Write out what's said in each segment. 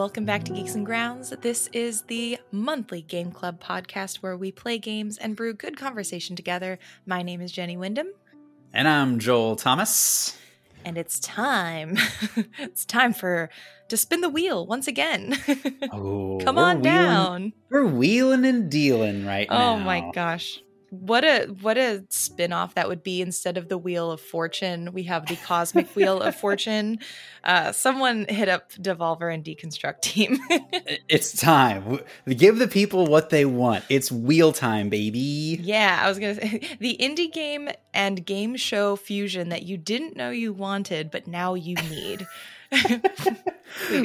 welcome back to Geeks and Grounds. This is the monthly game club podcast where we play games and brew good conversation together. My name is Jenny Wyndham. And I'm Joel Thomas. And it's time. it's time for to spin the wheel once again. Oh, Come on wheeling- down. We're wheeling and dealing right now. Oh my gosh. What a what a spin-off that would be instead of the wheel of fortune we have the cosmic wheel of fortune uh someone hit up devolver and Deconstructeam It's time. Give the people what they want. It's wheel time, baby. Yeah, I was gonna say the indie game and game show fusion that you didn't know you wanted, but now you need.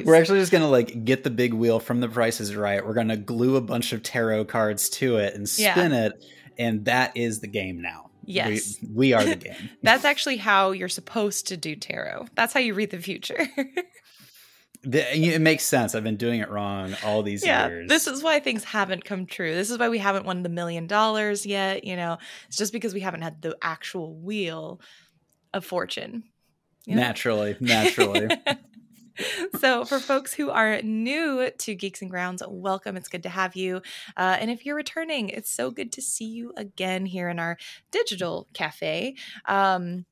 We're actually just gonna like get the big wheel from the prices right. We're gonna glue a bunch of tarot cards to it and Yeah. spin it, and that is the game now. Yes. we, we are the game. That's actually how you're supposed to do tarot. That's how you read the future. The- it makes sense. I've been doing it wrong all these yeah, years. this is why things haven't come true. This is why we haven't won the million dollars yet. You know, it's just because we haven't had the actual wheel of fortune. you know? naturally, naturally. so for folks who are new to geeks and grounds welcome. It's good to have you. Uh, and if you're returning it's so good to see you again here in our digital cafe. Um,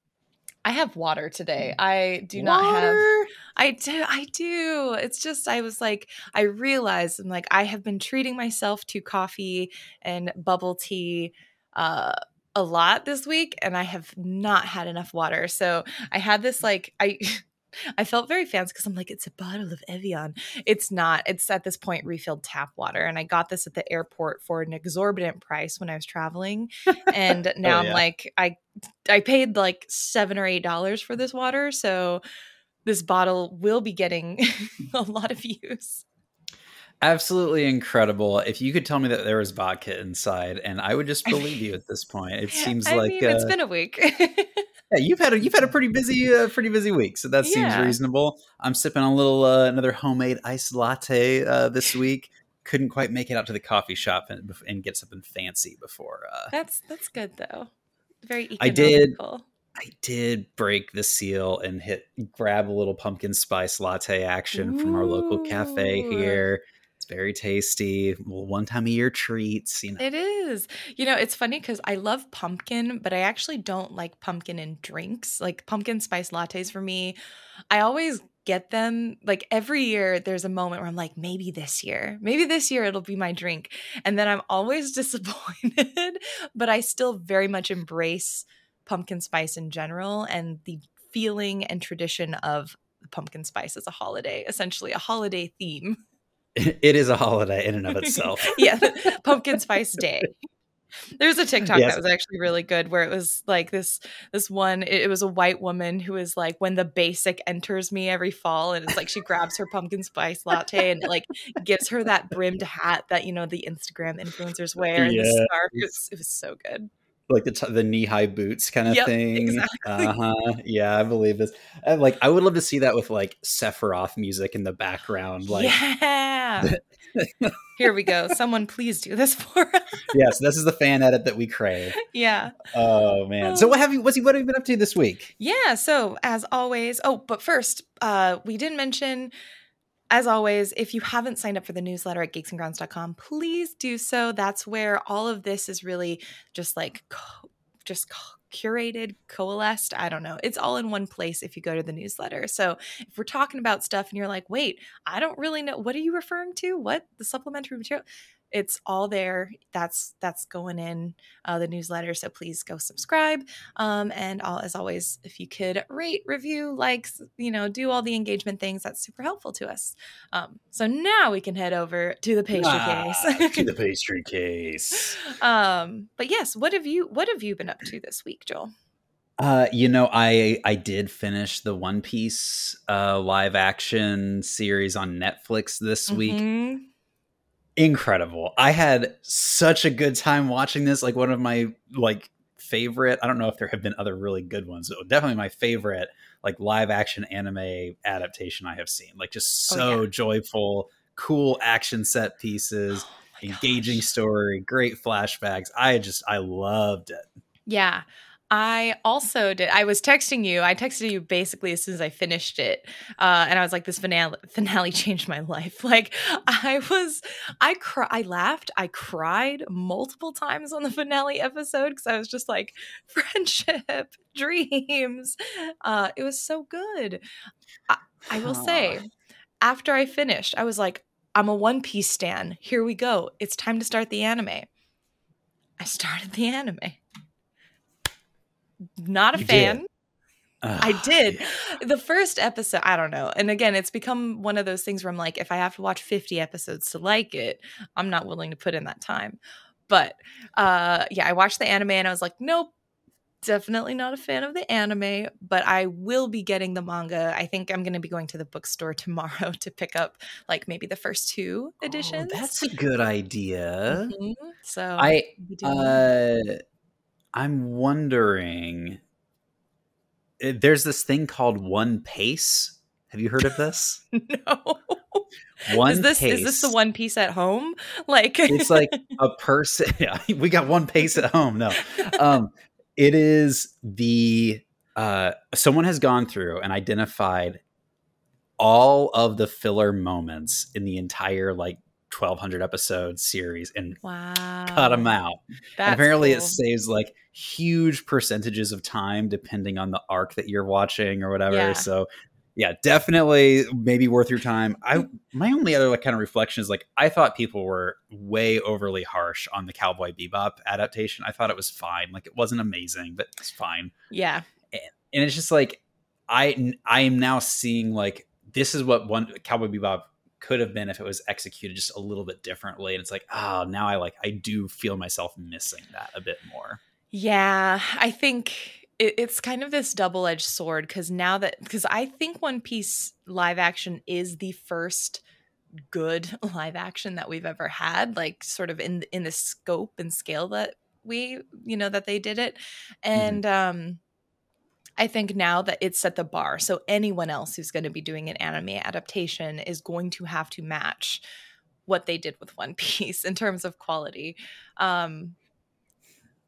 i have water today. I do not have Water? i do i do. It's just i was like i realized i'm like i have been treating myself to coffee and bubble tea uh a lot this week and I have not had enough water. So I had this like I I felt very fancy because I'm like, it's a bottle of Evian. It's not. It's at this point refilled tap water. And I got this at the airport for an exorbitant price when I was traveling. And now I'm like, I I paid like seven or eight dollars for this water. So this bottle will be getting a lot of use. Absolutely incredible. If you could tell me that there was vodka inside, and I would just believe you at this point. It seems I like mean, uh, it's been a week. Yeah, you've had a you've had a pretty busy uh, pretty busy week, so that seems reasonable. I'm sipping on a little uh, another homemade iced latte uh, this week. Couldn't quite make it out to the coffee shop and, and get something fancy before. Uh, that's that's good though. Very I did. I did break the seal and hit grab a little pumpkin spice latte action from our local cafe here. Very tasty. Well, one time a year treats, you know. It is. You know, it's funny because I love pumpkin, but I actually don't like pumpkin in drinks. Like pumpkin spice lattes for me, I always get them like every year there's a moment where I'm like, maybe this year, maybe this year it'll be my drink. And then I'm always disappointed, but I still very much embrace pumpkin spice in general and the feeling and tradition of pumpkin spice as a holiday, essentially a holiday theme. It is a holiday in and of itself. yeah, pumpkin spice day. There's a TikTok Yes. that was actually really good where it was like this this one it, it was a white woman who was like when the basic enters me every fall and it's like she grabs her pumpkin spice latte and it like gives her that brimmed hat that you know the Instagram influencers wear and the scarf it was, it was so good. Like the t- the knee high boots kind of Yep, thing. exactly. Uh huh. Yeah, I believe this. And, like, I would love to see that with like Sephiroth music in the background. Like, yeah. Here we go. Someone please do this for us. yes, this is the fan edit that we crave. yeah. Oh man. So what have you? What's he? What have you been up to this week? Yeah, so as always, oh, but first, uh, we didn't mention, as always, if you haven't signed up for the newsletter at geeksandgrounds.com, please do so. That's where all of this is really just like just curated, coalesced. I don't know. It's all in one place if you go to the newsletter. So if we're talking about stuff and you're like, wait, I don't really know, what are you referring to? What the supplementary material? It's all there. That's that's going in uh, the newsletter. So please go subscribe. Um, and all, as always, if you could rate, review, likes, you know, do all the engagement things, that's super helpful to us. Um, so now we can head over to the pastry Ah, case. to the pastry case. um, but yes, what have you what have you been up to this week, Joel? Uh, you know, I I did finish the One Piece uh, live action series on Netflix this week. Incredible. I had such a good time watching this. Like one of my like favorite. I don't know if there have been other really good ones. But definitely my favorite like live action anime adaptation I have seen. Like just Oh, so yeah. joyful, cool action set pieces, Oh engaging gosh. story, great flashbacks. I just I loved it. Yeah. I also did. I was texting you. I texted you basically as soon as I finished it, uh, and I was like, "This finale finale changed my life." Like I was, I cry, I laughed, I cried multiple times on the finale episode because I was just like, "Friendship, dreams." Uh, it was so good. I, I will say, after I finished, I was like, "I'm a One Piece stan. Here we go. It's time to start the anime." I started the anime not a You fan. did. I did. yeah. The first episode, I don't know. And again, it's become one of those things where I'm like, if I have to watch 50 episodes to like it, I'm not willing to put in that time. But uh yeah, I watched the anime and I was like, nope, definitely not a fan of the anime, but I will be getting the manga. I think I'm going to be going to the bookstore tomorrow to pick up like maybe the first two editions. Oh, that's a good idea. Mhm. So I I'll be doing that. uh I'm wondering eh, there's this thing called One Pace. Have you heard of this? no. One is this Pace. is this the one piece at home? Like It's like a person. Yeah, we got one pace at home. No, um, it is the uh, someone has gone through and identified all of the filler moments in the entire like 1200 episode series and wow. cut them out. And apparently, cool. it saves like huge percentages of time depending on the arc that you're watching or whatever. Yeah. So, yeah, definitely maybe worth your time. I mm. my only other like kind of reflection is like I thought people were way overly harsh on the Cowboy Bebop adaptation. I thought it was fine. Like it wasn't amazing, but it's fine. Yeah. And it's just like I I am now seeing like this is what one Cowboy Bebop could have been if it was executed just a little bit differently. And it's like, oh, now I like I do feel myself missing that a bit more. Yeah, I think it, it's kind of this double edged sword because now that because I think One Piece live action is the first good live action that we've ever had, like sort of in in the scope and scale that we you know that they did it, and um. I think now that it's set the bar, so anyone else who's going to be doing an anime adaptation is going to have to match what they did with One Piece in terms of quality. Um,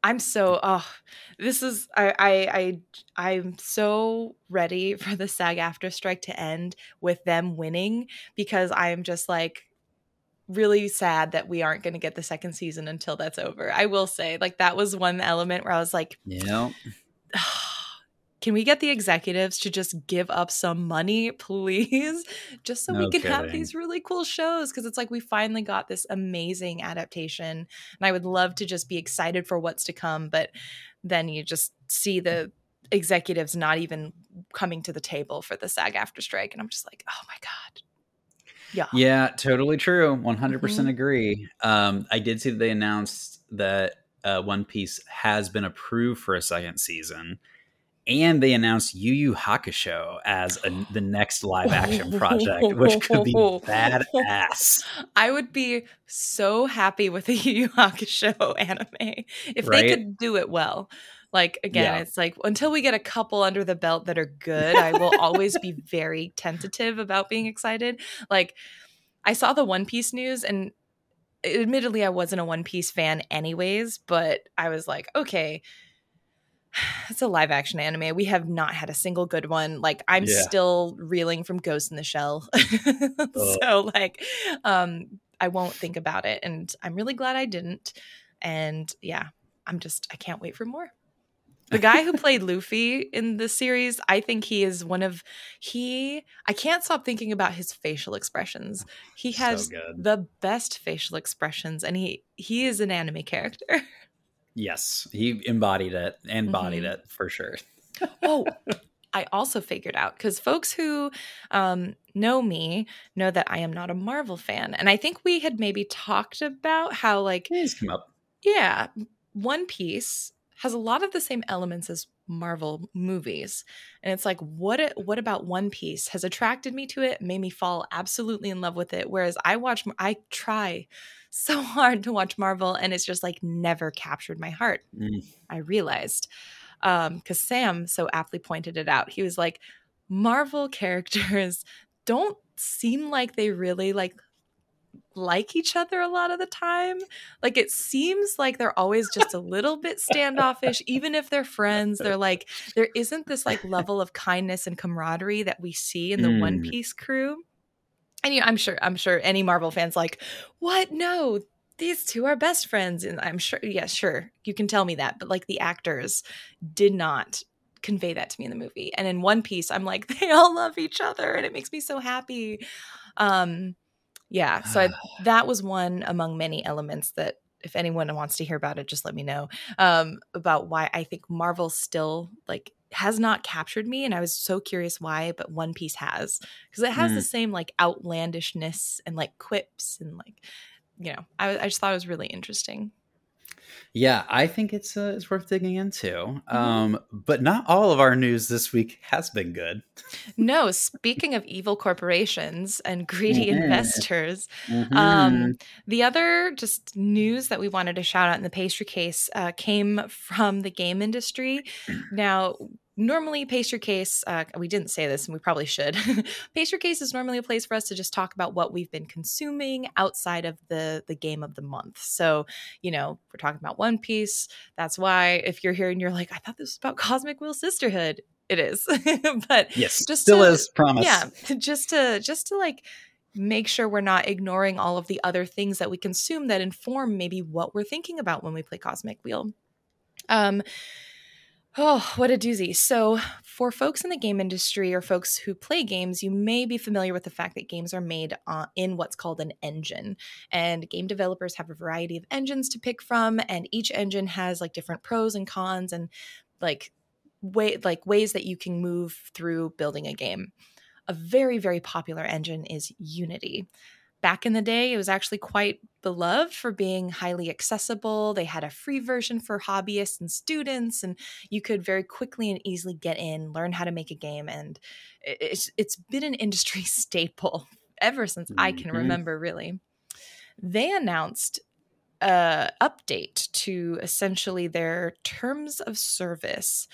I'm so oh this is I I I I'm so ready for the SAG-AFTRA strike to end with them winning because I am just like really sad that we aren't going to get the second season until that's over. I will say like that was one element where I was like Yeah. can we get the executives to just give up some money, please? Just so we No can have these really cool shows. Cause it's like we finally got this amazing adaptation. And I would love to just be excited for what's to come. But then you just see the executives not even coming to the table for the SAG-AFTRA strike. And I'm just like, oh my God. Yeah. Yeah, totally true. 100% Mhm. agree. Um, I did see that they announced that uh, One Piece has been approved for a second season. And they announced Yu Yu Hakusho as a, the next live action project, which could be badass. I would be so happy with a Yu Yu Hakusho anime if Right? they could do it well. Like again, Yeah. it's like until we get a couple under the belt that are good, I will always be very tentative about being excited. Like I saw the One Piece news and admittedly I wasn't a One Piece fan anyways, but I was like, okay, it's a live action anime. We have not had a single good one. Like I'm Yeah. still reeling from Ghost in the Shell. so like um I won't think about it and I'm really glad I didn't. And yeah, I'm just I can't wait for more. The guy who played Luffy in the series, I think he is one of he I can't stop thinking about his facial expressions. He has good. the best facial expressions and he he is an anime character. Yes, he embodied it, embodied Mhm. it for sure. oh, I also figured out because folks who um, know me know that I am not a Marvel fan. And I think we had maybe talked about how, like, He's come up. yeah, One Piece has a lot of the same elements as Marvel movies. And it's like, what it- what about One Piece has attracted me to it, made me fall absolutely in love with it. Whereas I watch, I try so hard to watch Marvel and it's just like never captured my heart. Mm. I realized. Um, because Sam so aptly pointed it out. He was like, Marvel characters don't seem like they really like like each other a lot of the time. Like it seems like they're always just a little bit standoffish, even if they're friends. They're like, there isn't this like level of kindness and camaraderie that we see in the mm. One Piece crew. And you know, I'm sure, I'm sure any Marvel fans like, what? No, these two are best friends. And I'm sure, yeah, sure, you can tell me that. But like the actors did not convey that to me in the movie. And in One Piece, I'm like, they all love each other and it makes me so happy. Um, yeah, so I, that was one among many elements that if anyone wants to hear about it, just let me know um, about why I think Marvel still like has not captured me, and I was so curious why, but One Piece has because it has mm. the same like outlandishness and like quips and like you know I, I just thought it was really interesting. Yeah, I think it's uh, it's worth digging into. Mm-hmm. Um, but not all of our news this week has been good. no, speaking of evil corporations and greedy mm-hmm. investors, mm-hmm. Um, the other just news that we wanted to shout out in the pastry case uh, came from the game industry. Now, normally pastry case uh, we didn't say this and we probably should. Pastry case is normally a place for us to just talk about what we've been consuming outside of the the game of the month. So you know we're talking about one piece. That's why if you're here and you're like i thought this was about cosmic wheel sisterhood it is. But yes just still to, is promise. Yeah just to just to like make sure we're not ignoring all of the other things that we consume that inform maybe what we're thinking about when we play cosmic wheel. Um Oh, what a doozy. So, for folks in the game industry or folks who play games, you may be familiar with the fact that games are made uh, in what's called an engine. And game developers have a variety of engines to pick from, and each engine has like different pros and cons and like way like ways that you can move through building a game. A very very popular engine is Unity back in the day, it was actually quite beloved for being highly accessible. They had a free version for hobbyists and students, and you could very quickly and easily get in, learn how to make a game. And it's, it's been an industry staple ever since mm-hmm. I can mm-hmm. remember, really. They announced a update to essentially their terms of service.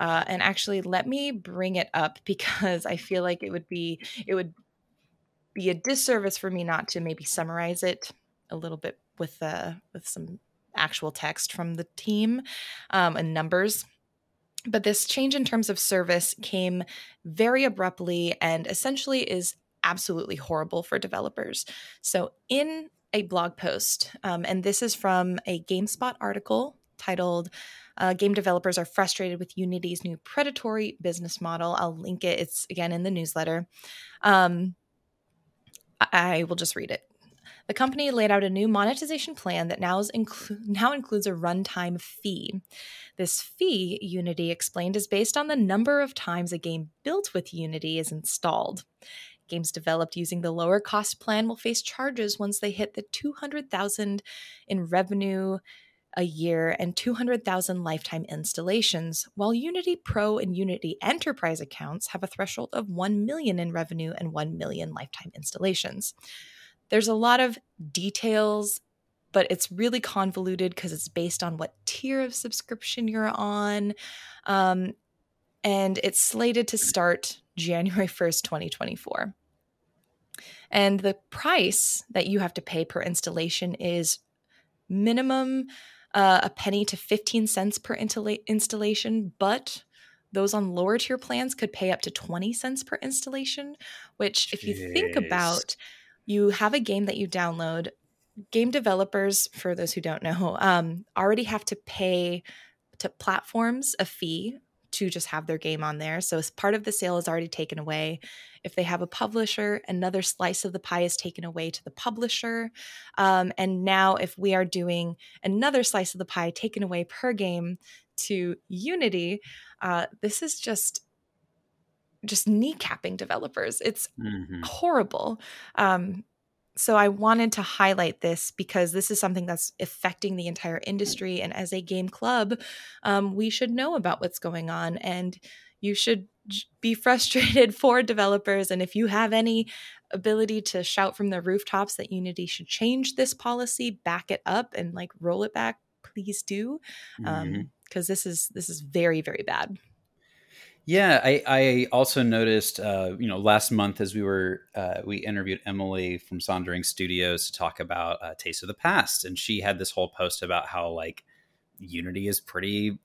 Uh, and actually, let me bring it up because I feel like it would be it would be a disservice for me not to maybe summarize it a little bit with uh, with some actual text from the team um, and numbers. But this change in terms of service came very abruptly and essentially is absolutely horrible for developers. So, in a blog post, um, and this is from a GameSpot article titled uh, Game Developers Are Frustrated with Unity's New Predatory Business Model. I'll link it, it's again in the newsletter. Um, I will just read it. The company laid out a new monetization plan that now, inclu- now includes a runtime fee. This fee, Unity explained, is based on the number of times a game built with Unity is installed. Games developed using the lower cost plan will face charges once they hit the 200,000 in revenue a year and 200,000 lifetime installations, while Unity Pro and Unity Enterprise accounts have a threshold of 1 million in revenue and 1 million lifetime installations. There's a lot of details, but it's really convoluted because it's based on what tier of subscription you're on. Um, and it's slated to start January 1st, 2024. And the price that you have to pay per installation is minimum uh, a penny to 15 cents per installation, but those on lower tier plans could pay up to 20 cents per installation, which, if you think about, you have a game that you download. Game developers, for those who don't know, um, already have to pay to platforms a fee to just have their game on there. So part of the sale is already taken away. If they have a publisher, another slice of the pie is taken away to the publisher. Um, and now, if we are doing another slice of the pie taken away per game to Unity, uh, this is just just kneecapping developers. It's mm-hmm. horrible. Um, so I wanted to highlight this because this is something that's affecting the entire industry. And as a game club, um, we should know about what's going on, and you should be frustrated for developers. And if you have any ability to shout from the rooftops that Unity should change this policy, back it up, and like roll it back, please do, because um, mm-hmm. this is this is very very bad. Yeah, I, I also noticed, uh, you know, last month as we were, uh, we interviewed Emily from Sondering Studios to talk about uh, Taste of the Past, and she had this whole post about how like Unity is pretty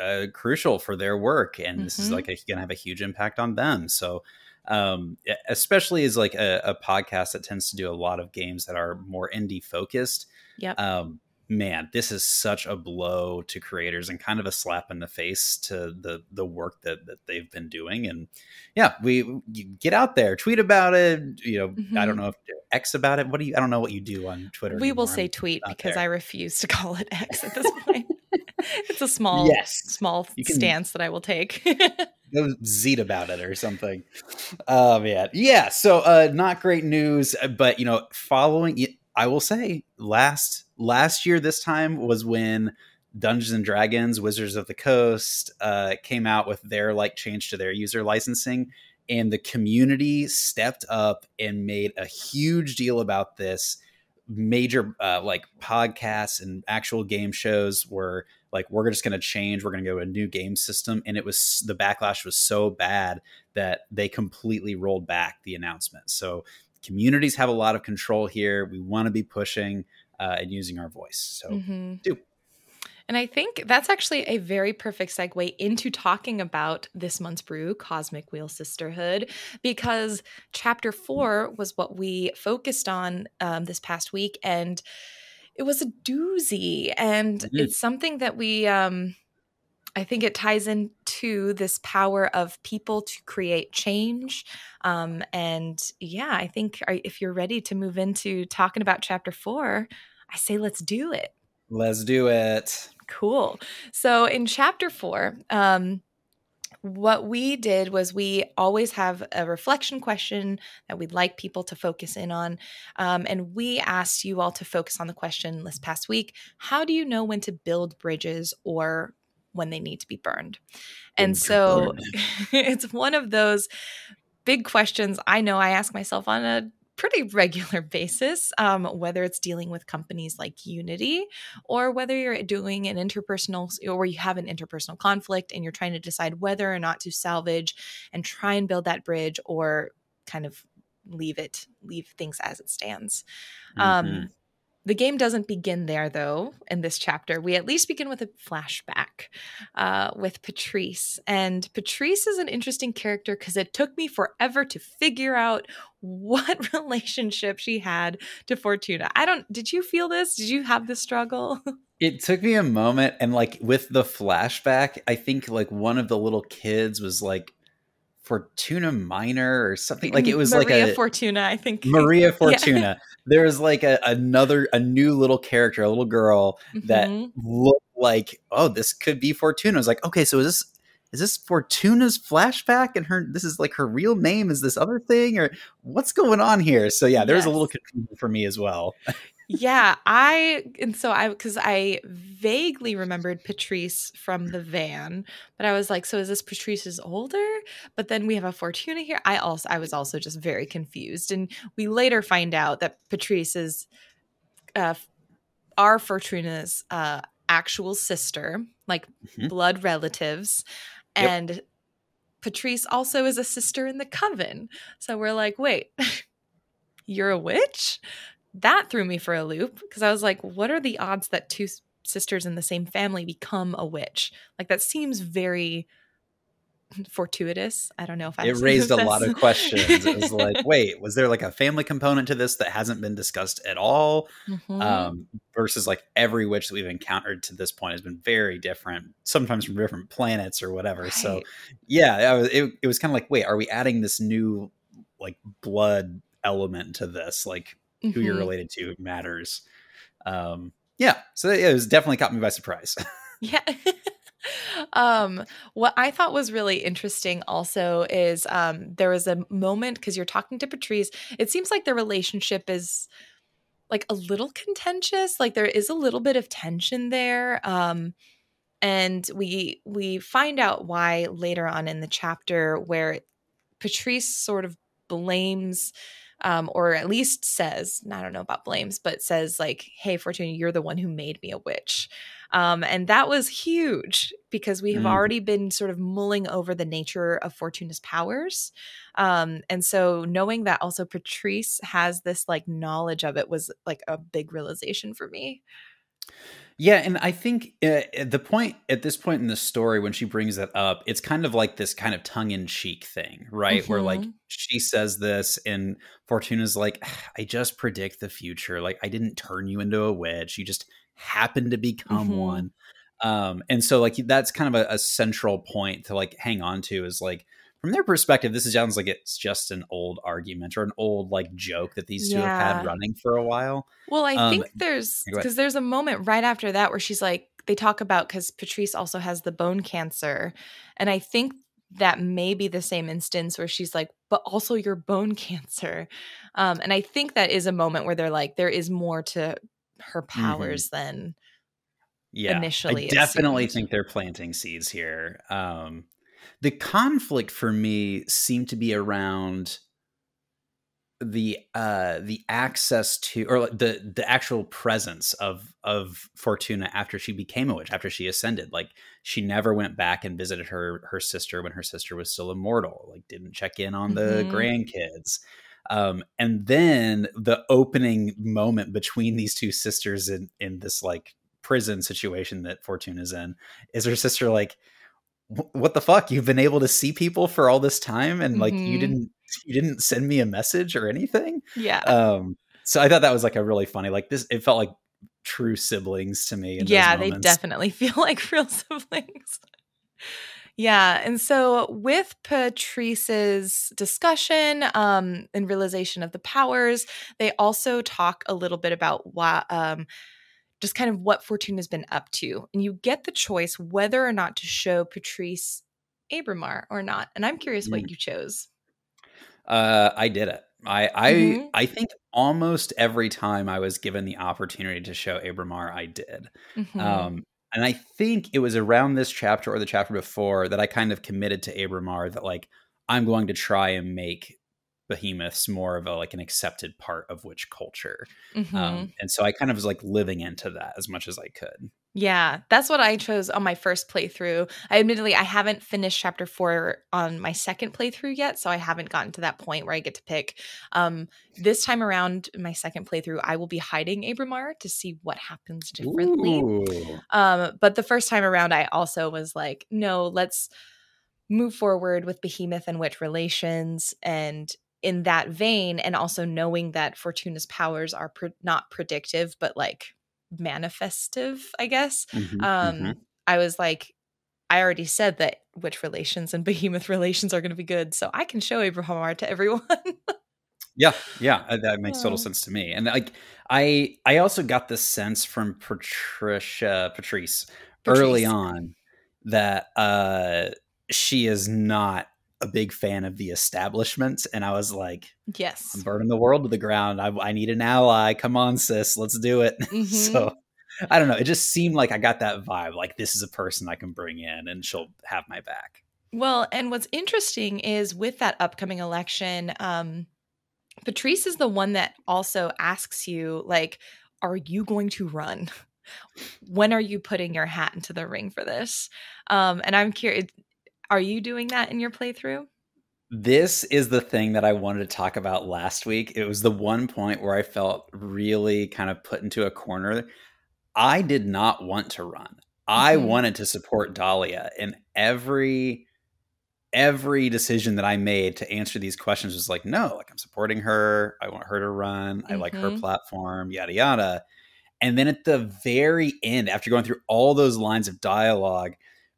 uh, crucial for their work, and mm-hmm. this is mm-hmm. like going to have a huge impact on them. So, um, especially as like a, a, podcast that tends to do a lot of games that are more indie focused. Yeah. Um, man, this is such a blow to creators and kind of a slap in the face to the the work that that they've been doing. And yeah, we get out there, tweet about it. You know, mm-hmm. I don't mm-hmm. know if X about it. What do you? I don't know what you do on Twitter. We anymore. will say tweet because there. I refuse to call it X at this point. it's a small, yes, small can, stance that I will take. go zete about it or something. Oh man, yeah. So uh, not great news, but you know, following. I will say, last last year this time was when Dungeons and Dragons Wizards of the Coast uh, came out with their like change to their user licensing and the community stepped up and made a huge deal about this. Major uh, like podcasts and actual game shows were like we're just going to change we're going to go to a new game system and it was the backlash was so bad that they completely rolled back the announcement. So communities have a lot of control here we want to be pushing uh, and using our voice. So mm-hmm. do. And I think that's actually a very perfect segue into talking about this month's brew, Cosmic Wheel Sisterhood, because chapter four was what we focused on um, this past week. And it was a doozy. And mm-hmm. it's something that we, um, I think it ties into this power of people to create change. Um, and yeah, I think if you're ready to move into talking about chapter four, I say let's do it. Let's do it. Cool. So in chapter four, um, what we did was we always have a reflection question that we'd like people to focus in on. Um, and we asked you all to focus on the question this past week How do you know when to build bridges or when they need to be burned? And so it's one of those big questions I know I ask myself on a pretty regular basis, um, whether it's dealing with companies like Unity or whether you're doing an interpersonal or you have an interpersonal conflict and you're trying to decide whether or not to salvage and try and build that bridge or kind of leave it, leave things as it stands. Um, mm-hmm. Um, the game doesn't begin there, though, in this chapter. We at least begin with a flashback uh, with Patrice. And Patrice is an interesting character because it took me forever to figure out what relationship she had to Fortuna. I don't, did you feel this? Did you have this struggle? It took me a moment. And like with the flashback, I think like one of the little kids was like, Fortuna Minor or something like it was Maria like a Fortuna, I think Maria Fortuna. Yeah. There was like a, another a new little character, a little girl mm-hmm. that looked like oh this could be Fortuna. I was like okay, so is this is this Fortuna's flashback and her this is like her real name is this other thing or what's going on here? So yeah, there yes. was a little confusion for me as well. Yeah, I and so I because I vaguely remembered Patrice from the van, but I was like, so is this Patrice's older? But then we have a Fortuna here. I also I was also just very confused, and we later find out that Patrice is uh, our Fortuna's uh, actual sister, like mm-hmm. blood relatives, yep. and Patrice also is a sister in the coven. So we're like, wait. You're a witch? That threw me for a loop because I was like, what are the odds that two sisters in the same family become a witch? Like that seems very fortuitous. I don't know if I It raised a lot of questions. It was like, wait, was there like a family component to this that hasn't been discussed at all? Mm-hmm. Um, versus like every witch that we've encountered to this point has been very different, sometimes from different planets or whatever. Right. So yeah, was, it, it was kind of like, wait, are we adding this new like blood element to this? Like mm-hmm. who you're mm-hmm. related to matters. Um, yeah, so it was definitely caught me by surprise. yeah. um what i thought was really interesting also is um there was a moment because you're talking to patrice it seems like the relationship is like a little contentious like there is a little bit of tension there um and we we find out why later on in the chapter where patrice sort of blames um, or at least says, I don't know about blames, but says, like, hey, Fortuna, you're the one who made me a witch. Um, and that was huge because we have mm. already been sort of mulling over the nature of Fortuna's powers. Um, and so knowing that also Patrice has this like knowledge of it was like a big realization for me. Yeah, and I think uh, the point at this point in the story when she brings that up, it's kind of like this kind of tongue in cheek thing, right? Mm-hmm. Where like mm-hmm. she says this, and Fortuna's like, "I just predict the future. Like I didn't turn you into a witch. You just happened to become mm-hmm. one." Um, and so like that's kind of a, a central point to like hang on to is like from their perspective, this sounds like it's just an old argument or an old like joke that these two yeah. have had running for a while. Well, I um, think there's because there's a moment right after that where she's like, they talk about because Patrice also has the bone cancer, and I think that may be the same instance where she's like, but also your bone cancer, um, and I think that is a moment where they're like, there is more to her mm-hmm. powers mm-hmm. than yeah, initially. I definitely think they're planting seeds here. Um, the conflict for me seemed to be around the uh the access to or the the actual presence of of Fortuna after she became a witch after she ascended like she never went back and visited her her sister when her sister was still immortal like didn't check in on the mm-hmm. grandkids um and then the opening moment between these two sisters in in this like prison situation that Fortuna's in is her sister like what the fuck? You've been able to see people for all this time and like mm-hmm. you didn't you didn't send me a message or anything? Yeah. Um so i thought that was like a really funny like this it felt like true siblings to me yeah they definitely feel like real siblings. Yeah and so with patrice's discussion um and realization of the powers they also talk a little bit about why um just kind of what Fortuna's been up to. And you get the choice whether or not to show Patrice Abramar or not. And I'm curious mm. what you chose. Uh, I did it. I I mm-hmm. I think almost every time I was given the opportunity to show Abramar, I did. Mm-hmm. Um, and I think it was around this chapter or the chapter before that I kind of committed to Abramar that like I'm going to try and make behemoths more of a like an accepted part of witch culture. Mm-hmm. um, and so i kind of was like living into that as much as i could. Yeah that's what i chose on my first playthrough. I admittedly i haven't finished chapter four on my second playthrough yet so i haven't gotten to that point where i get to pick. Um, this time around my second playthrough i will be hiding abramar to see what happens differently. Um, but the first time around i also was like no let's move forward with behemoth and witch relations and in that vein and also knowing that fortuna's powers are pre- not predictive but like manifestive i guess mm-hmm, um mm-hmm. i was like i already said that witch relations and behemoth relations are going to be good so i can show abramar to everyone yeah yeah uh, that makes total sense to me and like i i also got this sense from patricia patrice, patrice. early on that uh she is not a big fan of the establishment, and I was like, "Yes, I'm burning the world to the ground. I, I need an ally. Come on, sis, let's do it." Mm-hmm. so I don't know. It just seemed like I got that vibe. Like this is a person I can bring in, and she'll have my back. Well, and what's interesting is with that upcoming election, um, Patrice is the one that also asks you, like, "Are you going to run?" when are you putting your hat into the ring for this? Um, and I'm curious, are you doing that in your playthrough? This is the thing that I wanted to talk about last week. It was the one point where I felt really kind of put into a corner. I did not want to run. I mm-hmm. wanted to support Dahlia and every every decision that I made to answer these questions was like, no, like I'm supporting her. I want her to run. Mm-hmm. I like her mm-hmm. platform, yada yada. And then at the very end, after going through all those lines of dialogue,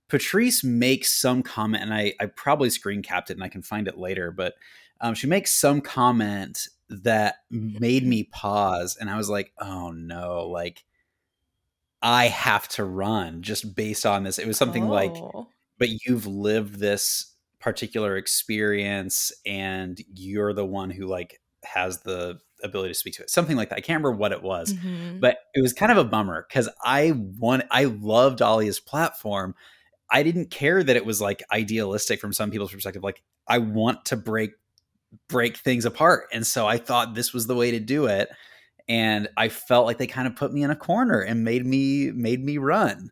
Patrice makes some comment, and I, I probably screen capped it and I can find it later, but um, she makes some comment that made me pause. And I was like, oh no, like I have to run just based on this. It was something oh. like, but you've lived this particular experience and you're the one who like has the ability to speak to it something like that i can't remember what it was mm-hmm. but it was kind of a bummer because i want i love dahlia's platform I didn't care that it was like idealistic from some people's perspective. Like, I want to break break things apart. And so I thought this was the way to do it. And I felt like they kind of put me in a corner and made me made me run.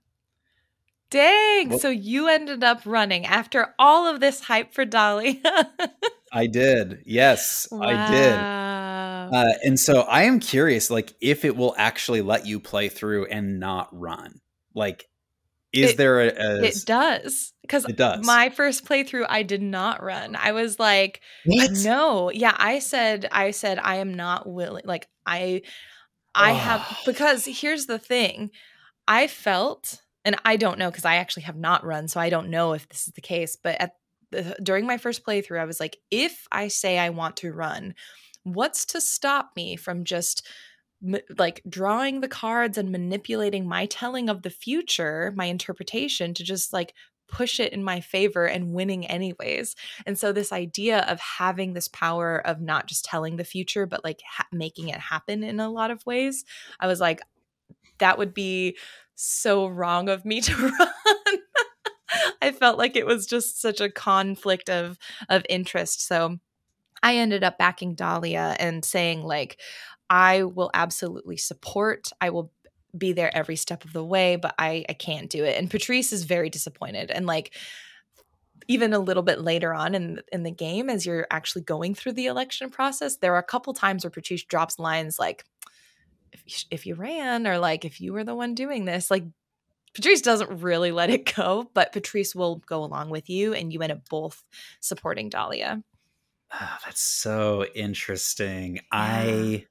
Dang. Well, so you ended up running after all of this hype for Dolly. I did. Yes, wow. I did. Uh, and so I am curious, like, if it will actually let you play through and not run. Like, is it, there a, a, It does. Because it does. My first playthrough, I did not run. I was like, what? No. Yeah, I said, I said, I am not willing. Like, I, I oh. have because here's the thing, I felt and I don't know because I actually have not run, so I don't know if this is the case. But at the, during my first playthrough, I was like, if I say I want to run, what's to stop me from just like drawing the cards and manipulating my telling of the future, my interpretation to just like push it in my favor and winning anyways. And so this idea of having this power of not just telling the future but like ha- making it happen in a lot of ways, I was like that would be so wrong of me to run. I felt like it was just such a conflict of of interest. So I ended up backing Dahlia and saying like I will absolutely support. I will be there every step of the way, but I I can't do it. And Patrice is very disappointed and like even a little bit later on in in the game as you're actually going through the election process, there are a couple times where Patrice drops lines like if you, if you ran or like if you were the one doing this, like Patrice doesn't really let it go, but Patrice will go along with you, and you end up both supporting Dahlia. Oh, that's so interesting. Yeah. I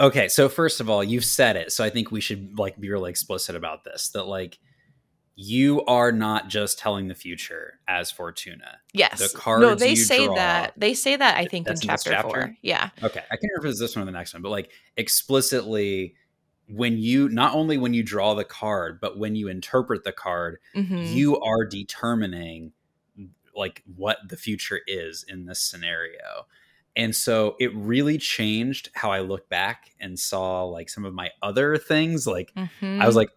okay. So first of all, you've said it, so I think we should like be really explicit about this. That like you are not just telling the future as Fortuna. Yes. The cards. No, they say draw, that. They say that. I think in chapter, chapter, four. Yeah. Okay, I can't remember if it's this one or the next one, but like explicitly, when you not only when you draw the card, but when you interpret the card, mm-hmm. you are determining like what the future is in this scenario. And so it really changed how I look back and saw like some of my other things. Like mm-hmm. I was like,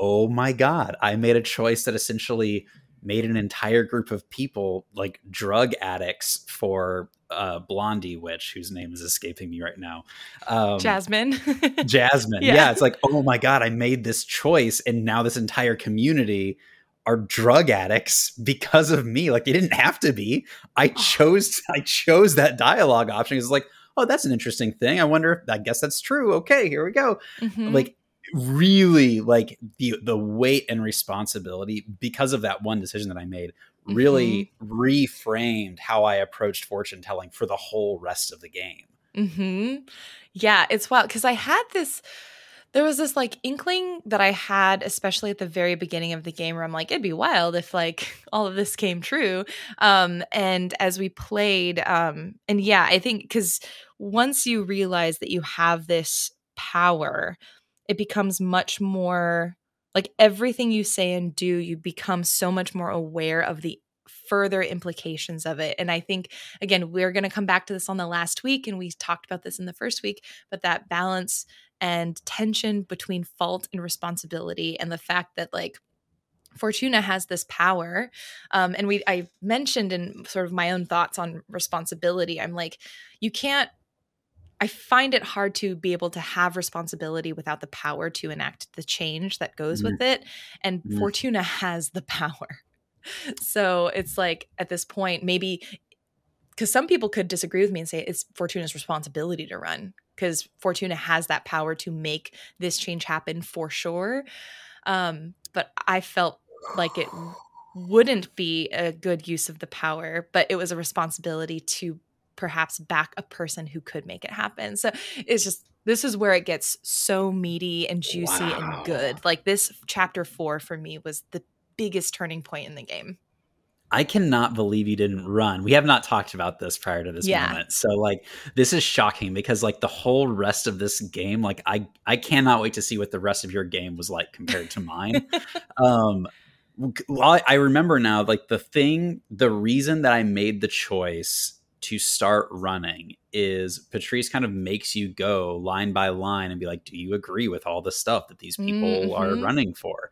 oh my god i made a choice that essentially made an entire group of people like drug addicts for uh, Blondie witch whose name is escaping me right now. Um, Jasmine. Jasmine. Yeah. yeah. It's like, oh my God, I made this choice. And now this entire community are drug addicts because of me. Like they didn't have to be. I chose, I chose that dialogue option. It's like, oh, that's an interesting thing. I wonder if I guess that's true. Okay, here we go. Mm-hmm. Like really like the the weight and responsibility because of that one decision that I made really mm-hmm. reframed how I approached fortune telling for the whole rest of the game. hmm Yeah, it's wild because I had this. There was this like inkling that I had, especially at the very beginning of the game, where I'm like, it'd be wild if like all of this came true. Um, and as we played, um, and yeah, I think because once you realize that you have this power, it becomes much more like everything you say and do, you become so much more aware of the further implications of it. And I think, again, we're going to come back to this on the last week, and we talked about this in the first week, but that balance and tension between fault and responsibility, and the fact that, like, Fortuna has this power. Um, and we I mentioned in sort of my own thoughts on responsibility. I'm like, you can't I find it hard to be able to have responsibility without the power to enact the change that goes mm with it. And mm Fortuna has the power. So it's like at this point, maybe because some people could disagree with me and say it's Fortuna's responsibility to run because Fortuna has that power to make this change happen for sure. Um, but I felt like it wouldn't be a good use of the power, but it was a responsibility to perhaps back a person who could make it happen. So it's just this is where it gets so meaty and juicy wow. and good. Like this chapter 4 for me was the biggest turning point in the game. I cannot believe you didn't run. We have not talked about this prior to this yeah. moment. So like this is shocking because like the whole rest of this game like I I cannot wait to see what the rest of your game was like compared to mine. um well, I remember now like the thing the reason that I made the choice to start running is Patrice kind of makes you go line by line and be like, do you agree with all the stuff that these people mm-hmm. are running for?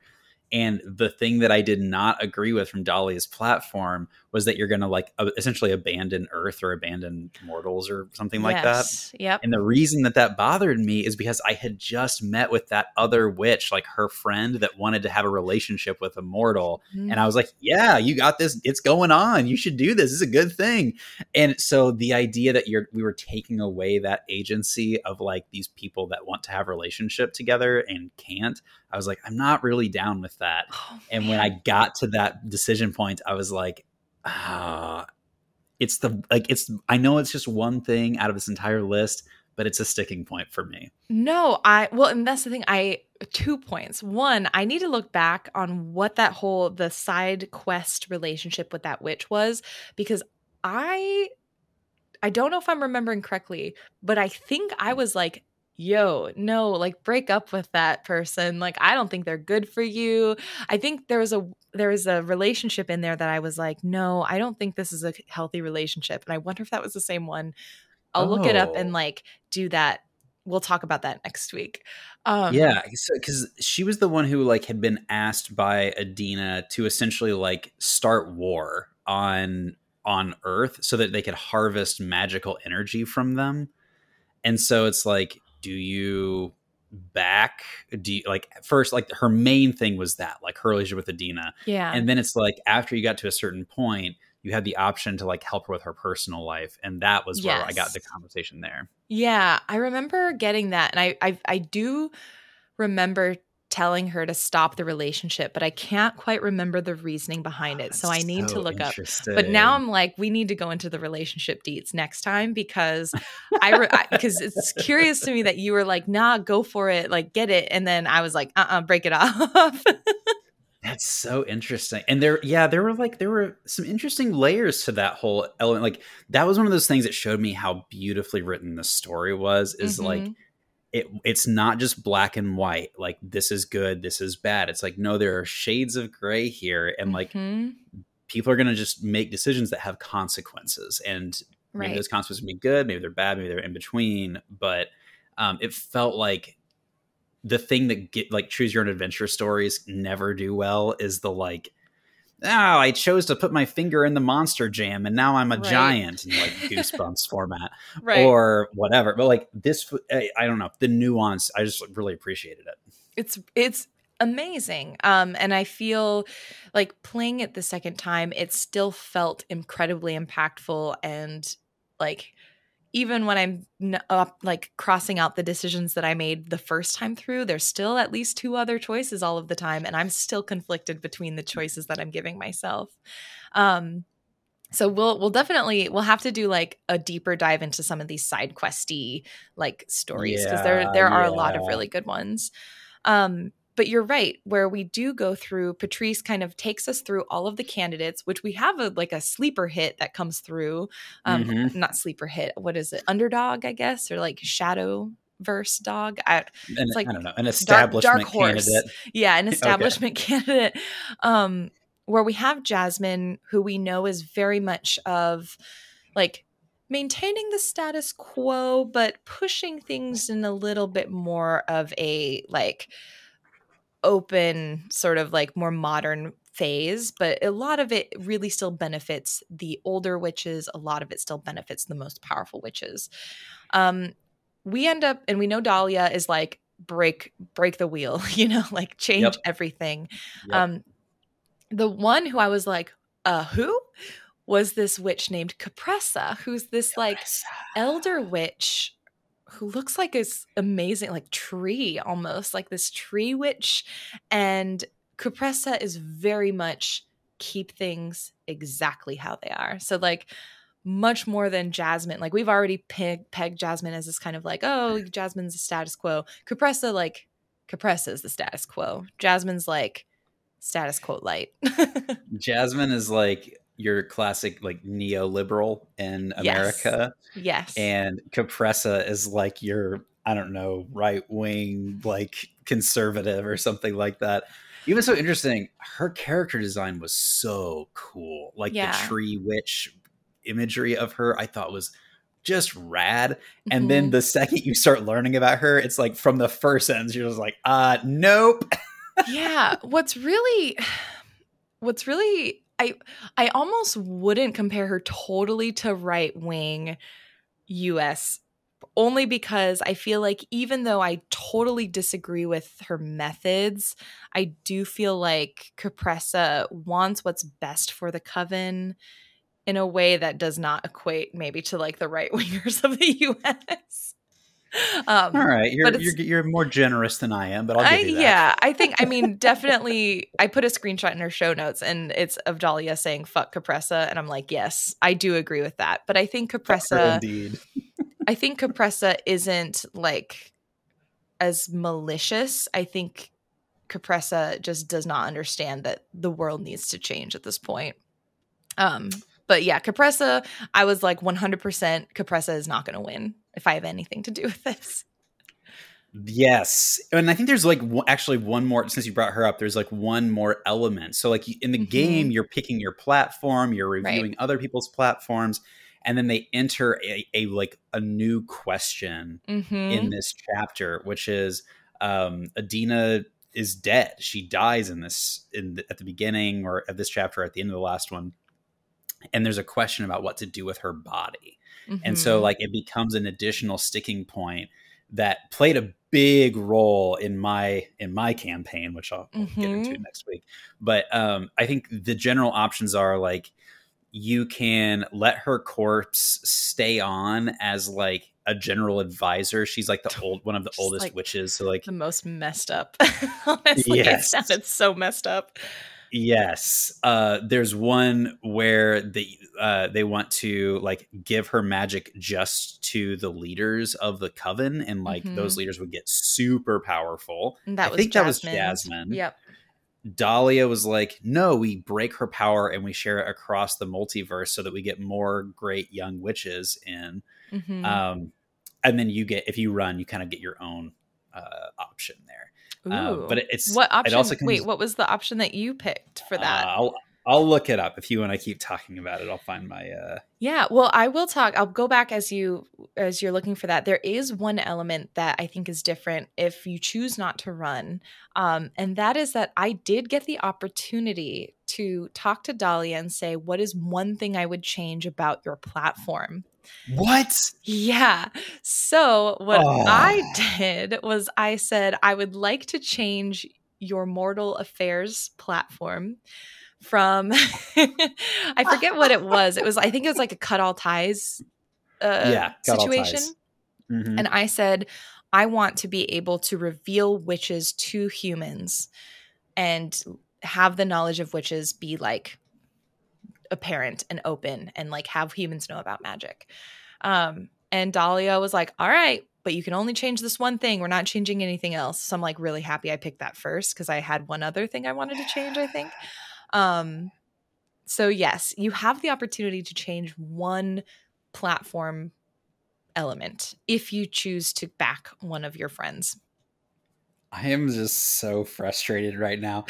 And the thing that I did not agree with from Dahlia's platform was that you're going to like uh, essentially abandon Earth or abandon mortals or something like yes. that. Yep. And the reason that that bothered me is because I had just met with that other witch, like her friend that wanted to have a relationship with a mortal. And I was like, yeah, you got this. It's going on. You should do this. It's a good thing. And so the idea that you're, we were taking away that agency of like these people that want to have relationship together and can't, I was like, I'm not really down with that. Oh, And when I got to that decision point, I was like, ah, it's the like it's I know it's just one thing out of this entire list, but it's a sticking point for me. No, I well, and that's the thing. I two points. One, I need to look back on what that whole the side quest relationship with that witch was because I I don't know if I'm remembering correctly, but I think I was like, yo, no, like break up with that person. Like I don't think they're good for you. I think there was a there was a relationship in there that I was like, no, I don't think this is a healthy relationship. And I wonder if that was the same one. I'll look it up and Oh. like do that. We'll talk about that next week. Um yeah, because she was the one who like had been asked by Adina to essentially like start war on on Earth so that they could harvest magical energy from them. And so it's like, do you back? Do you like first like her main thing was that like her relationship with Adina, Yeah. and then it's like after you got to a certain point, you had the option to like help her with her personal life, and that was where I got the conversation there. yeah, I remember getting that and I I I do remember telling her to stop the relationship, but I can't quite remember the reasoning behind it. So I need to look up. But now I'm like, we need to go into the relationship deets next time because I re- because it's curious to me that you were like, nah, go for it, like get it, and then I was like, uh, uh break it off. That's so interesting. And there, yeah, there were like, there were some interesting layers to that whole element. Like, that was one of those things that showed me how beautifully written the story was. Is like, Mhm. It, it's not just black and white. Like, this is good, this is bad. It's like, no, there are shades of gray here. And like, Mhm. people are going to just make decisions that have consequences. And maybe those consequences can be good, maybe they're bad, maybe they're in between. But um, it felt like the thing that get like choose your own adventure stories never do well is the like oh i chose to put my finger in the monster jam and now i'm a Right. giant in like goosebumps format right. or whatever but like this I, I don't know the nuance i just really appreciated it it's it's amazing um and i feel like playing it the second time it still felt incredibly impactful and like even when i'm up like crossing out the decisions that i made the first time through there's still at least two other choices all of the time and i'm still conflicted between the choices that i'm giving myself. Um so we'll we'll definitely we'll have to do like a deeper dive into some of these side questy like stories because there Yeah, there are a lot of really good ones. Um, but you're right, where we do go through, Patrice kind of takes us through all of the candidates, which we have a like a sleeper hit that comes through. Um, Mhm. not sleeper hit, what is it? Underdog, I guess, or like shadow verse dog. I, and like i don't know an establishment dark establishment horse. candidate yeah, an establishment candidate. Um, where we have Jasmine, who we know is very much of like maintaining the status quo, but pushing things in a little bit more of a like open, sort of like more modern phase. But a lot of it really still benefits the older witches. A lot of it still benefits the most powerful witches. Um, we end up, and we know Dahlia is like break break the wheel, you know, like change Yep. everything. Yep. Um, the one who I was like, uh, who was this witch named Capressa, who's this like elder witch who looks like this amazing like tree almost like this tree witch and Capressa is very much keep things exactly how they are. So like much more than Jasmine. Like we've already peg- pegged Jasmine as this kind of like, oh, Jasmine's the status quo. Capressa, like Capressa is the status quo. Jasmine's like status quo light. jasmine is like your classic like neoliberal in america yes. and Capressa is like your I don't know right wing like conservative or something like that. Even so interesting, her character design was so cool. Like Yeah. the tree witch imagery of her, I thought was just rad. And then Mhm. the second you start learning about her, it's like from the first sentence, you're just like, uh, nope. yeah. What's really, what's really, I, I almost wouldn't compare her totally to right wing US only because I feel like even though I totally disagree with her methods, I do feel like Capressa wants what's best for the coven in a way that does not equate maybe to like the right wingers of the US. Um, All right, you're, you're you're more generous than I am, but I'll give you that. yeah, I think I mean definitely. I put a screenshot in her show notes, and it's of Dahlia saying "fuck Capressa," and I'm like, yes, I do agree with that. But I think Capressa, indeed. I think Capressa isn't like as malicious. I think Capressa just does not understand that the world needs to change at this point. Um, but yeah, Capressa, I was like 100% Capressa is not going to win if I have anything to do with this. Yes. And I think there's like actually one more, since you brought her up, there's like one more element. So, like in the mm-hmm. game, you're picking your platform, you're reviewing right. other people's platforms, and then they enter a, a like a new question mm-hmm. in this chapter, which is um, Adina is dead. She dies in this in the, at the beginning or at this chapter at the end of the last one. And there's a question about what to do with her body. Mm-hmm. And so mm-hmm. like it becomes an additional sticking point that played a big role in my in my campaign, which I'll, mm-hmm. get into mm-hmm. next week. But um, I think the general options are like you can let her corpse stay on as like a general advisor. She's like the old one of the Just oldest like witches. So like the most messed up. Honestly, yes. it sounded so messed up. Yes. Uh, there's one where they uh, they want to like give her magic just to the leaders of the coven, and like mm-hmm. those leaders would get super powerful. And that I was think Jasmine. that was Jasmine. Yep. Dahlia was like, "No, we break her power and we share it across the multiverse so that we get more great young witches in." Mm-hmm. Um, and then you get if you run, you kind of get your own uh, option there. Um, but it's what option? It also comes, wait, what was the option that you picked for that? Uh, I'll, I'll look it up if you want to keep talking about it. I'll find my. uh Yeah, well, I will talk. I'll go back as you as you're looking for that. There is one element that I think is different if you choose not to run, um, and that is that I did get the opportunity to talk to Dahlia and say, "What is one thing I would change about your platform?" What? Yeah. So, what oh. I did was I said, I would like to change your Mortal Affairs platform from, I forget what it was. It was, I think it was like a cut all ties uh, yeah, situation. Ties. Mm-hmm. And I said, I want to be able to reveal witches to humans and have the knowledge of witches be like apparent and open and like have humans know about magic. Um, and Dahlia was like, all right, but you can only change this one thing. We're not changing anything else. So I'm like really happy I picked that first because I had one other thing I wanted to change, I think. Um, so yes, you have the opportunity to change one platform element if you choose to back one of your friends. I am just so frustrated right now.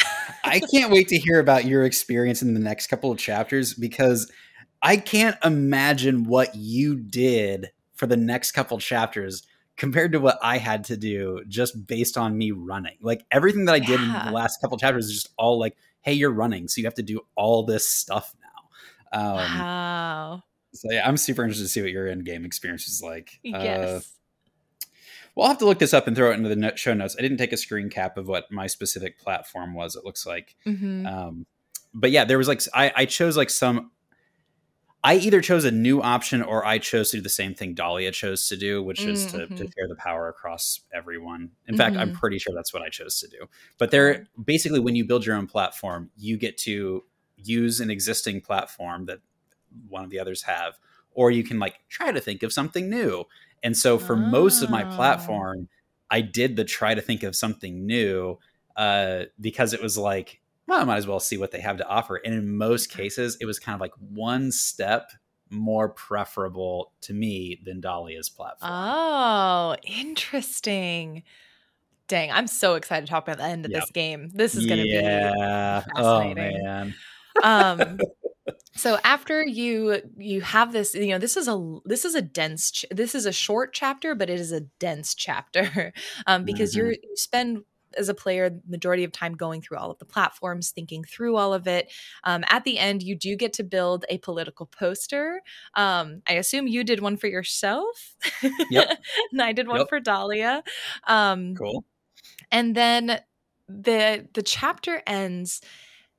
I can't wait to hear about your experience in the next couple of chapters because I can't imagine what you did for the next couple chapters compared to what I had to do just based on me running. Like everything that I did yeah. in the last couple chapters is just all like, hey, you're running, so you have to do all this stuff now. Um, wow. So yeah, I'm super interested to see what your end game experience is like. Yes. Uh, We'll have to look this up and throw it into the show notes. I didn't take a screen cap of what my specific platform was. It looks like, mm-hmm. um, but yeah, there was like I, I chose like some. I either chose a new option or I chose to do the same thing Dahlia chose to do, which is mm-hmm. to, to, mm-hmm. share the power across everyone. In mm-hmm. fact, I'm mm-hmm. pretty sure that's what I chose to do. But there, basically, when you build your own platform, you get to use an existing platform that one of the others have, or you can like try to think of something new. And so for oh. most of my ah. platform, I did the try to think of something new uh, because it was like, well, I might as well see what they have to offer. And in most cases, it was kind of like one step more preferable to me than Dahlia's platform. Oh, interesting. Dang, I'm so excited to talk about the end of yep. this game. This is going to yeah. be oh, fascinating. Oh, man. um, so after you you have this you know this is a this is a dense ch- this is a short chapter but it is a dense chapter um, because mm-hmm. you're you spend as a player majority of time going through all of the platforms thinking through all of it um, at the end you do get to build a political poster um, i assume you did one for yourself Yep. and i did one Yep. for dahlia um, Cool. and then the the chapter ends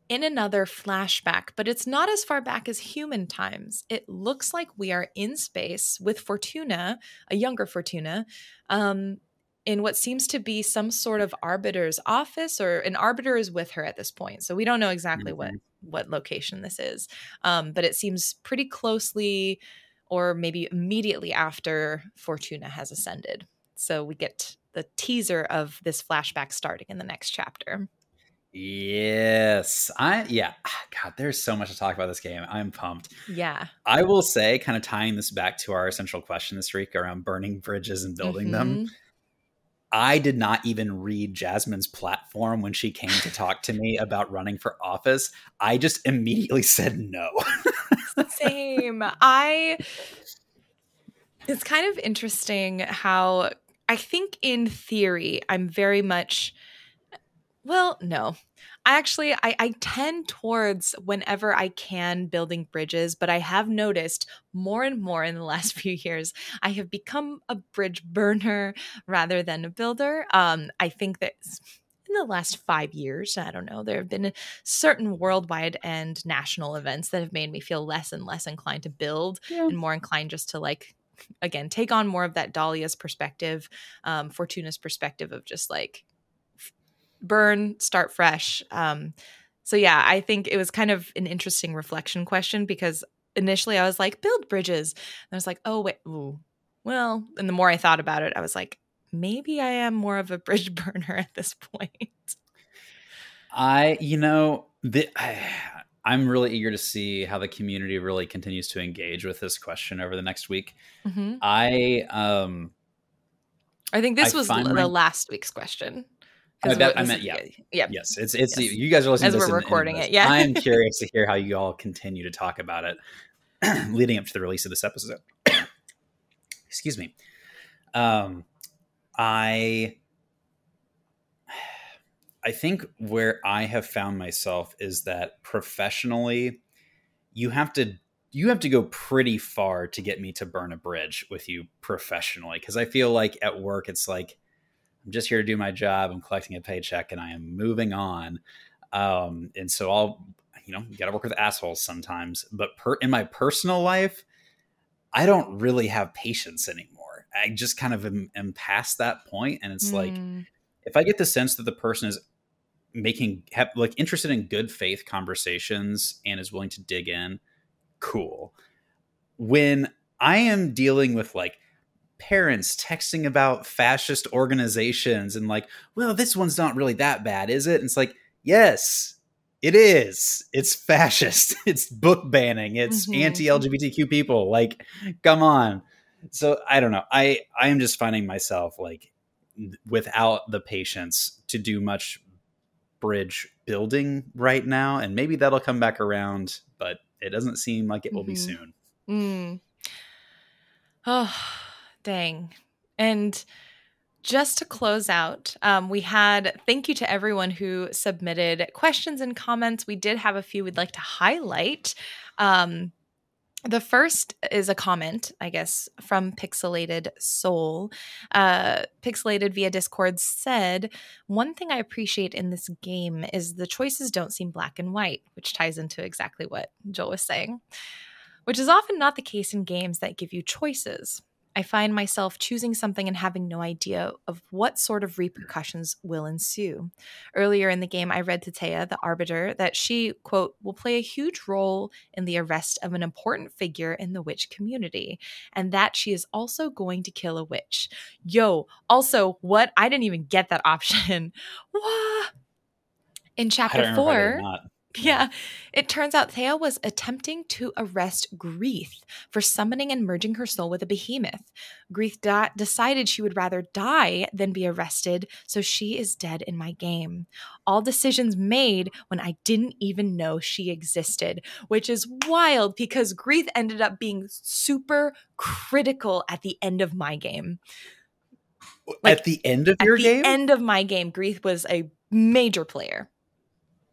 in another flashback but it's not as far back as human times. It looks like we are in space with fortuna a younger fortuna um in what seems to be some sort of arbiter's office or an arbiter is with her at this point. So we don't know exactly what what location this is um but it seems pretty closely or maybe immediately after fortuna has ascended. So we get the teaser of this flashback starting in the next chapter Yes. I yeah. God, there's so much to talk about this game. I'm pumped. yeah I will say, kind of tying this back to our essential question this week around burning bridges and building them. Mhm. I did not even read Jasmine's platform when she came to talk to me about running for office. I just immediately said no. Same. I. It's kind of interesting how I think, in theory, I'm very much. Well, no. I actually I, I tend towards whenever I can building bridges, but I have noticed more and more in the last few years I have become a bridge burner rather than a builder. Um, I think that in the last five years, I don't know, there have been certain worldwide and national events that have made me feel less and less inclined to build and more inclined just to like again take on more of that dahlia's perspective um fortuna's perspective of just like burn start fresh um so yeah i think it was kind of an interesting reflection question because initially i was like build bridges and i was like oh wait ooh, well and the more i thought about it i was like maybe i am more of a bridge burner at this point I, you know, the, I, I'm really eager to see how the community really continues to engage with this question over the next week. Mhm. I, um, i think this I was my- the last week's question I what I meant- yeah. yeah yes, it's it's Yes. you guys are listening As to this we're in- in recording it, yeah. I'm curious to hear how you all continue to talk about it leading up to the release of this episode. Excuse me. Um, I I think where I have found myself is that professionally, you have to you have to go pretty far to get me to burn a bridge with you professionally because I feel like at work it's like I'm just here to do my job. I'm collecting a paycheck and I am moving on. Um, and so I'll, you know, you got to work with assholes sometimes. But per, in my personal life, I don't really have patience anymore. I just kind of am, am past that point, and it's like Mm, if I get the sense that the person is making have, like interested in good faith conversations and is willing to dig in, cool. When I am dealing with like parents texting about fascist organizations and like, well, this one's not really that bad, is it? And it's like, yes, it is. It's fascist. It's book banning. It's Mhm. anti-LGBTQ people. Like, come on. So I don't know. I I am just finding myself like without the patience to do much bridge building right now and maybe that'll come back around but it doesn't seem like it will be Mhm. soon mm. Oh, dang. And just to close out, um, we had thank you to everyone who submitted questions and comments. We did have a few we'd like to highlight. Um, the first is a comment, I guess, from Pixelated Soul. Uh, Pixelated via Discord said, One thing I appreciate in this game is the choices don't seem black and white, which ties into exactly what Joel was saying, which is often not the case in games that give you choices. I find myself choosing something and having no idea of what sort of repercussions will ensue. Earlier in the game, I read to Taya, the arbiter, that she, quote, will play a huge role in the arrest of an important figure in the witch community, and that she is also going to kill a witch. Yo, also, what? I didn't even get that option. what? In chapter don't remember if I did four. yeah. It turns out Thea was attempting to arrest Greeth for summoning and merging her soul with a behemoth. Greeth da- decided she would rather die than be arrested, so she is dead in my game. All decisions made when I didn't even know she existed, which is wild because Greeth ended up being super critical at the end of my game. Like, At the end of At your the game, end of my game, Greeth was a major player.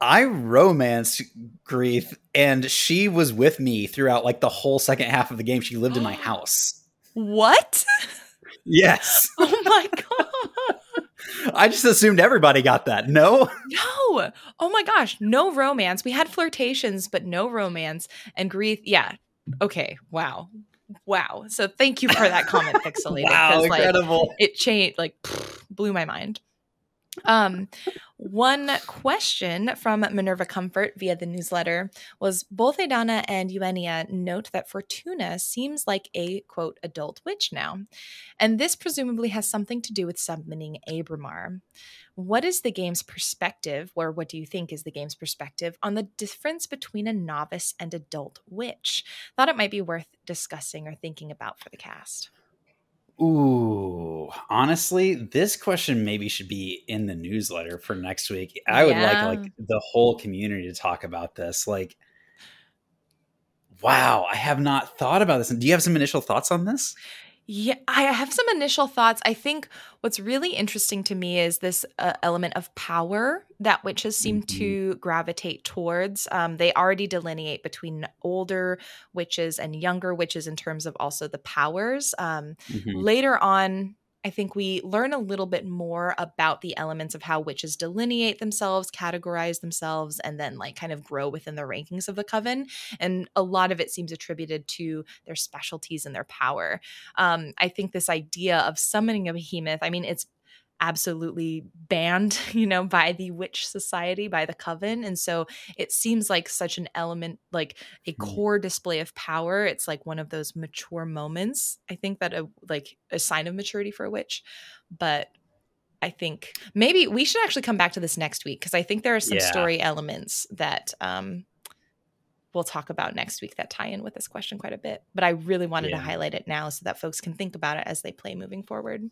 I romanced Greeth, and she was with me throughout like the whole second half of the game. She lived in my house. What? Yes, Oh my god. I just assumed everybody got that. No, No. Oh my gosh. No romance. We had flirtations, but no romance. And Greeth, yeah. Okay. Wow. Wow. So thank you for that comment, Pixelated. wow, 'cause, like, incredible. it changed like blew my mind um one question from minerva comfort via the newsletter was both adana and eugenia note that fortuna seems like a quote adult witch now and this presumably has something to do with summoning abramar what is the game's perspective or what do you think is the game's perspective on the difference between a novice and adult witch? Thought it might be worth discussing or thinking about for the cast Ooh, honestly, this question maybe should be in the newsletter for next week. I would Yeah. like like the whole community to talk about this. Like, wow, I have not thought about this. Do you have some initial thoughts on this? Yeah, I have some initial thoughts. I think what's really interesting to me is this uh, element of power that witches seem Mhm. to gravitate towards. Um, they already delineate between older witches and younger witches in terms of also the powers. Um, Mhm. Later on, I think we learn a little bit more about the elements of how witches delineate themselves, categorize themselves, and then like kind of grow within the rankings of the coven. And a lot of it seems attributed to their specialties and their power. Um, I think this idea of summoning a behemoth, I mean, it's absolutely banned, you know, by the witch society, by the coven. And so it seems like such an element, like a Hmm. core display of power. It's like one of those mature moments. I think that a like a sign of maturity for a witch. But I think maybe we should actually come back to this next week because I think there are some Yeah. story elements that um we'll talk about next week that tie in with this question quite a bit. But I really wanted Yeah. to highlight it now so that folks can think about it as they play moving forward.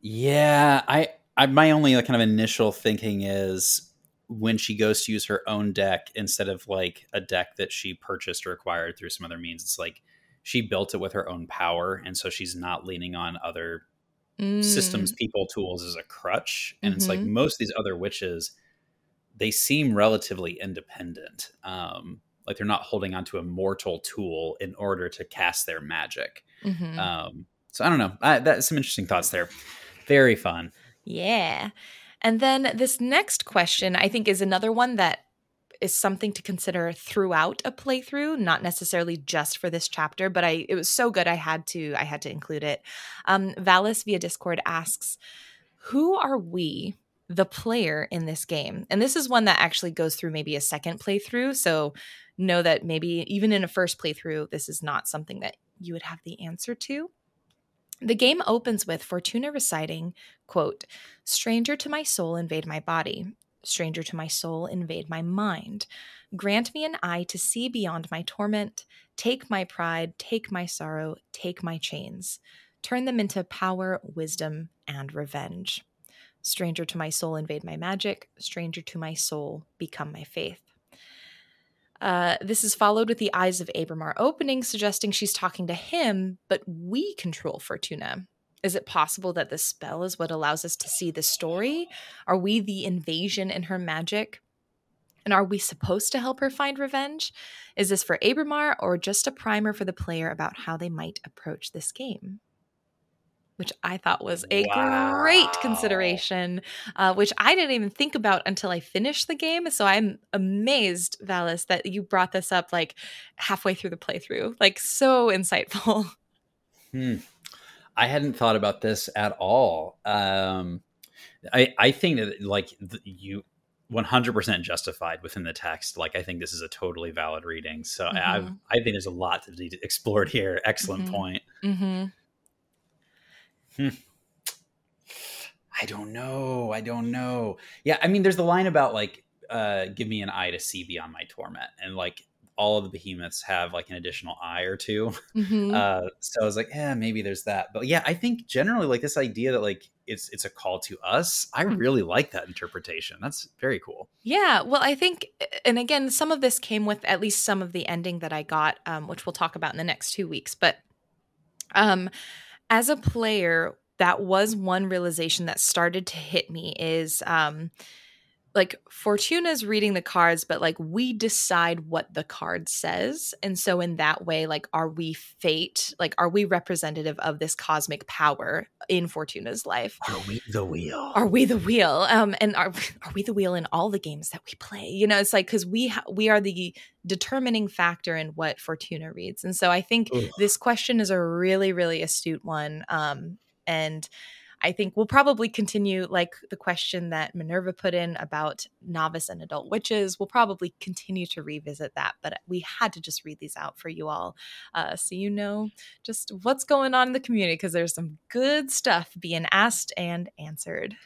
Yeah, I, I my only like, kind of initial thinking is when she goes to use her own deck instead of like a deck that she purchased or acquired through some other means. It's like she built it with her own power, and so she's not leaning on other systems, Mm, people, tools as a crutch. And it's like Mhm. most of these other witches, they seem relatively independent. Um, like they're not holding onto a mortal tool in order to cast their magic. mhm. Um, so I don't know. I, that's some interesting thoughts there. Very fun. Yeah. And then this next question, I think, is another one that is something to consider throughout a playthrough, not necessarily just for this chapter, but I it was so good I had to I had to include it. Um, Valis via Discord asks, "Who are we, the player in this game?" And this is one that actually goes through maybe a second playthrough, so know that maybe even in a first playthrough, this is not something that you would have the answer to. The game opens with Fortuna reciting, quote, Stranger to my soul, invade my body. Stranger to my soul, invade my mind. Grant me an eye to see beyond my torment. Take my pride, take my sorrow, take my chains. Turn them into power, wisdom, and revenge. Stranger to my soul, invade my magic. Stranger to my soul, become my faith. Uh, this is followed with the eyes of Abramar opening, suggesting she's talking to him, but we control Fortuna. Is it possible that the spell is what allows us to see the story? Are we the invasion in her magic? And are we supposed to help her find revenge? Is this for Abramar or just a primer for the player about how they might approach this game? Which I thought was a Wow. great consideration, uh, which I didn't even think about until I finished the game. So I'm amazed, Valis, that you brought this up like halfway through the playthrough. Like, so insightful. Hmm. I hadn't thought about this at all. Um, I I think that like you 100% justified within the text. Like I think this is a totally valid reading. So I I've, Mhm. I think there's a lot to be explored here. Excellent Mhm. point. Mm-hmm. I don't know. I don't know. Yeah, I mean, there's the line about like, uh, give me an eye to see beyond my torment, and like all of the behemoths have like an additional eye or two. Mm-hmm. Uh, so I was like, yeah, maybe there's that. But yeah, I think generally like this idea that like it's it's a call to us. I Hmm. really like that interpretation. That's very cool. Yeah, well, I think, and again, some of this came with at least some of the ending that I got, um, which we'll talk about in the next two weeks. But um, as a player, that was one realization that started to hit me is um like Fortuna's reading the cards, but like we decide what the card says. And so in that way, like are we fate? Like are we representative of this cosmic power in Fortuna's life? Are we the wheel? Are we the wheel? Um and are are we the wheel in all the games that we play? You know, it's like cuz we ha- we are the determining factor in what Fortuna reads. And so I think Ugh. this question is a really really astute one. Um and I think we'll probably continue, like the question that Minerva put in about novice and adult witches. We'll probably continue to revisit that, but we had to just read these out for you all uh, so you know just what's going on in the community because there's some good stuff being asked and answered.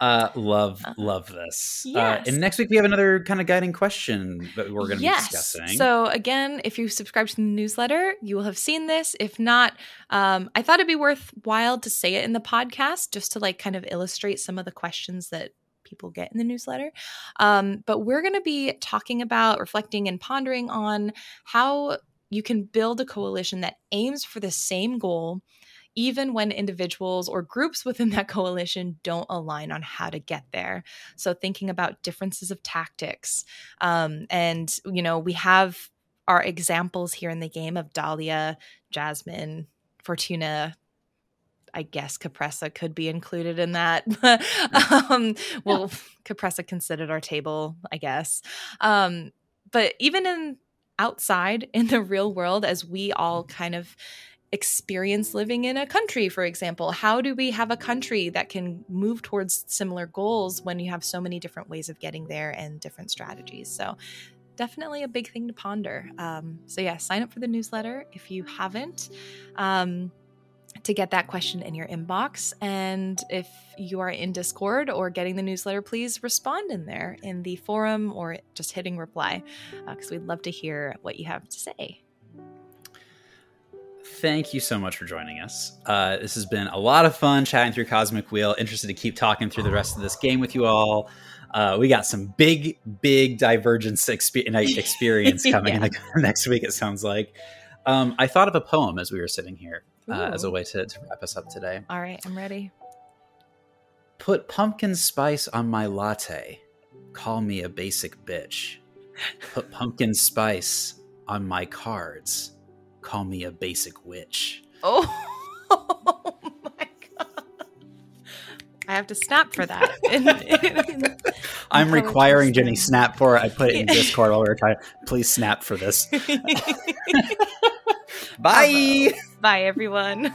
Uh, love, uh, love this. Yes. Uh, and next week we have another kind of guiding question that we're going to yes. be discussing. So again, if you subscribe to the newsletter, you will have seen this. If not, um, I thought it'd be worthwhile to say it in the podcast just to like kind of illustrate some of the questions that people get in the newsletter. Um, but we're going to be talking about, reflecting, and pondering on how you can build a coalition that aims for the same goal even when individuals or groups within that coalition don't align on how to get there. So, thinking about differences of tactics. Um, and, you know, we have our examples here in the game of Dahlia, Jasmine, Fortuna, I guess Capressa could be included in that. um, well, Capressa can sit at our table, I guess. Um, but even in outside in the real world, as we all kind of experience living in a country, for example? How do we have a country that can move towards similar goals when you have so many different ways of getting there and different strategies? So, definitely a big thing to ponder. Um, so, yeah, sign up for the newsletter if you haven't. Um, to get that question in your inbox. And if you are in Discord or getting the newsletter, please respond in there in the forum or just hitting reply because uh, we'd love to hear what you have to say thank you so much for joining us. Uh, this has been a lot of fun chatting through Cosmic Wheel. Interested to keep talking through the rest of this game with you all. Uh, we got some big, big divergence expe- experience coming yeah. in the next week. It sounds like. Um, I thought of a poem as we were sitting here uh, as a way to, to wrap us up today. All right, I'm ready. Put pumpkin spice on my latte. Call me a basic bitch. Put pumpkin spice on my cards call me a basic witch. Oh, oh my god! I have to snap for that. I'm requiring Jenny snap for it. I put it in Discord while we were trying. Please snap for this. Bye. Bye, everyone.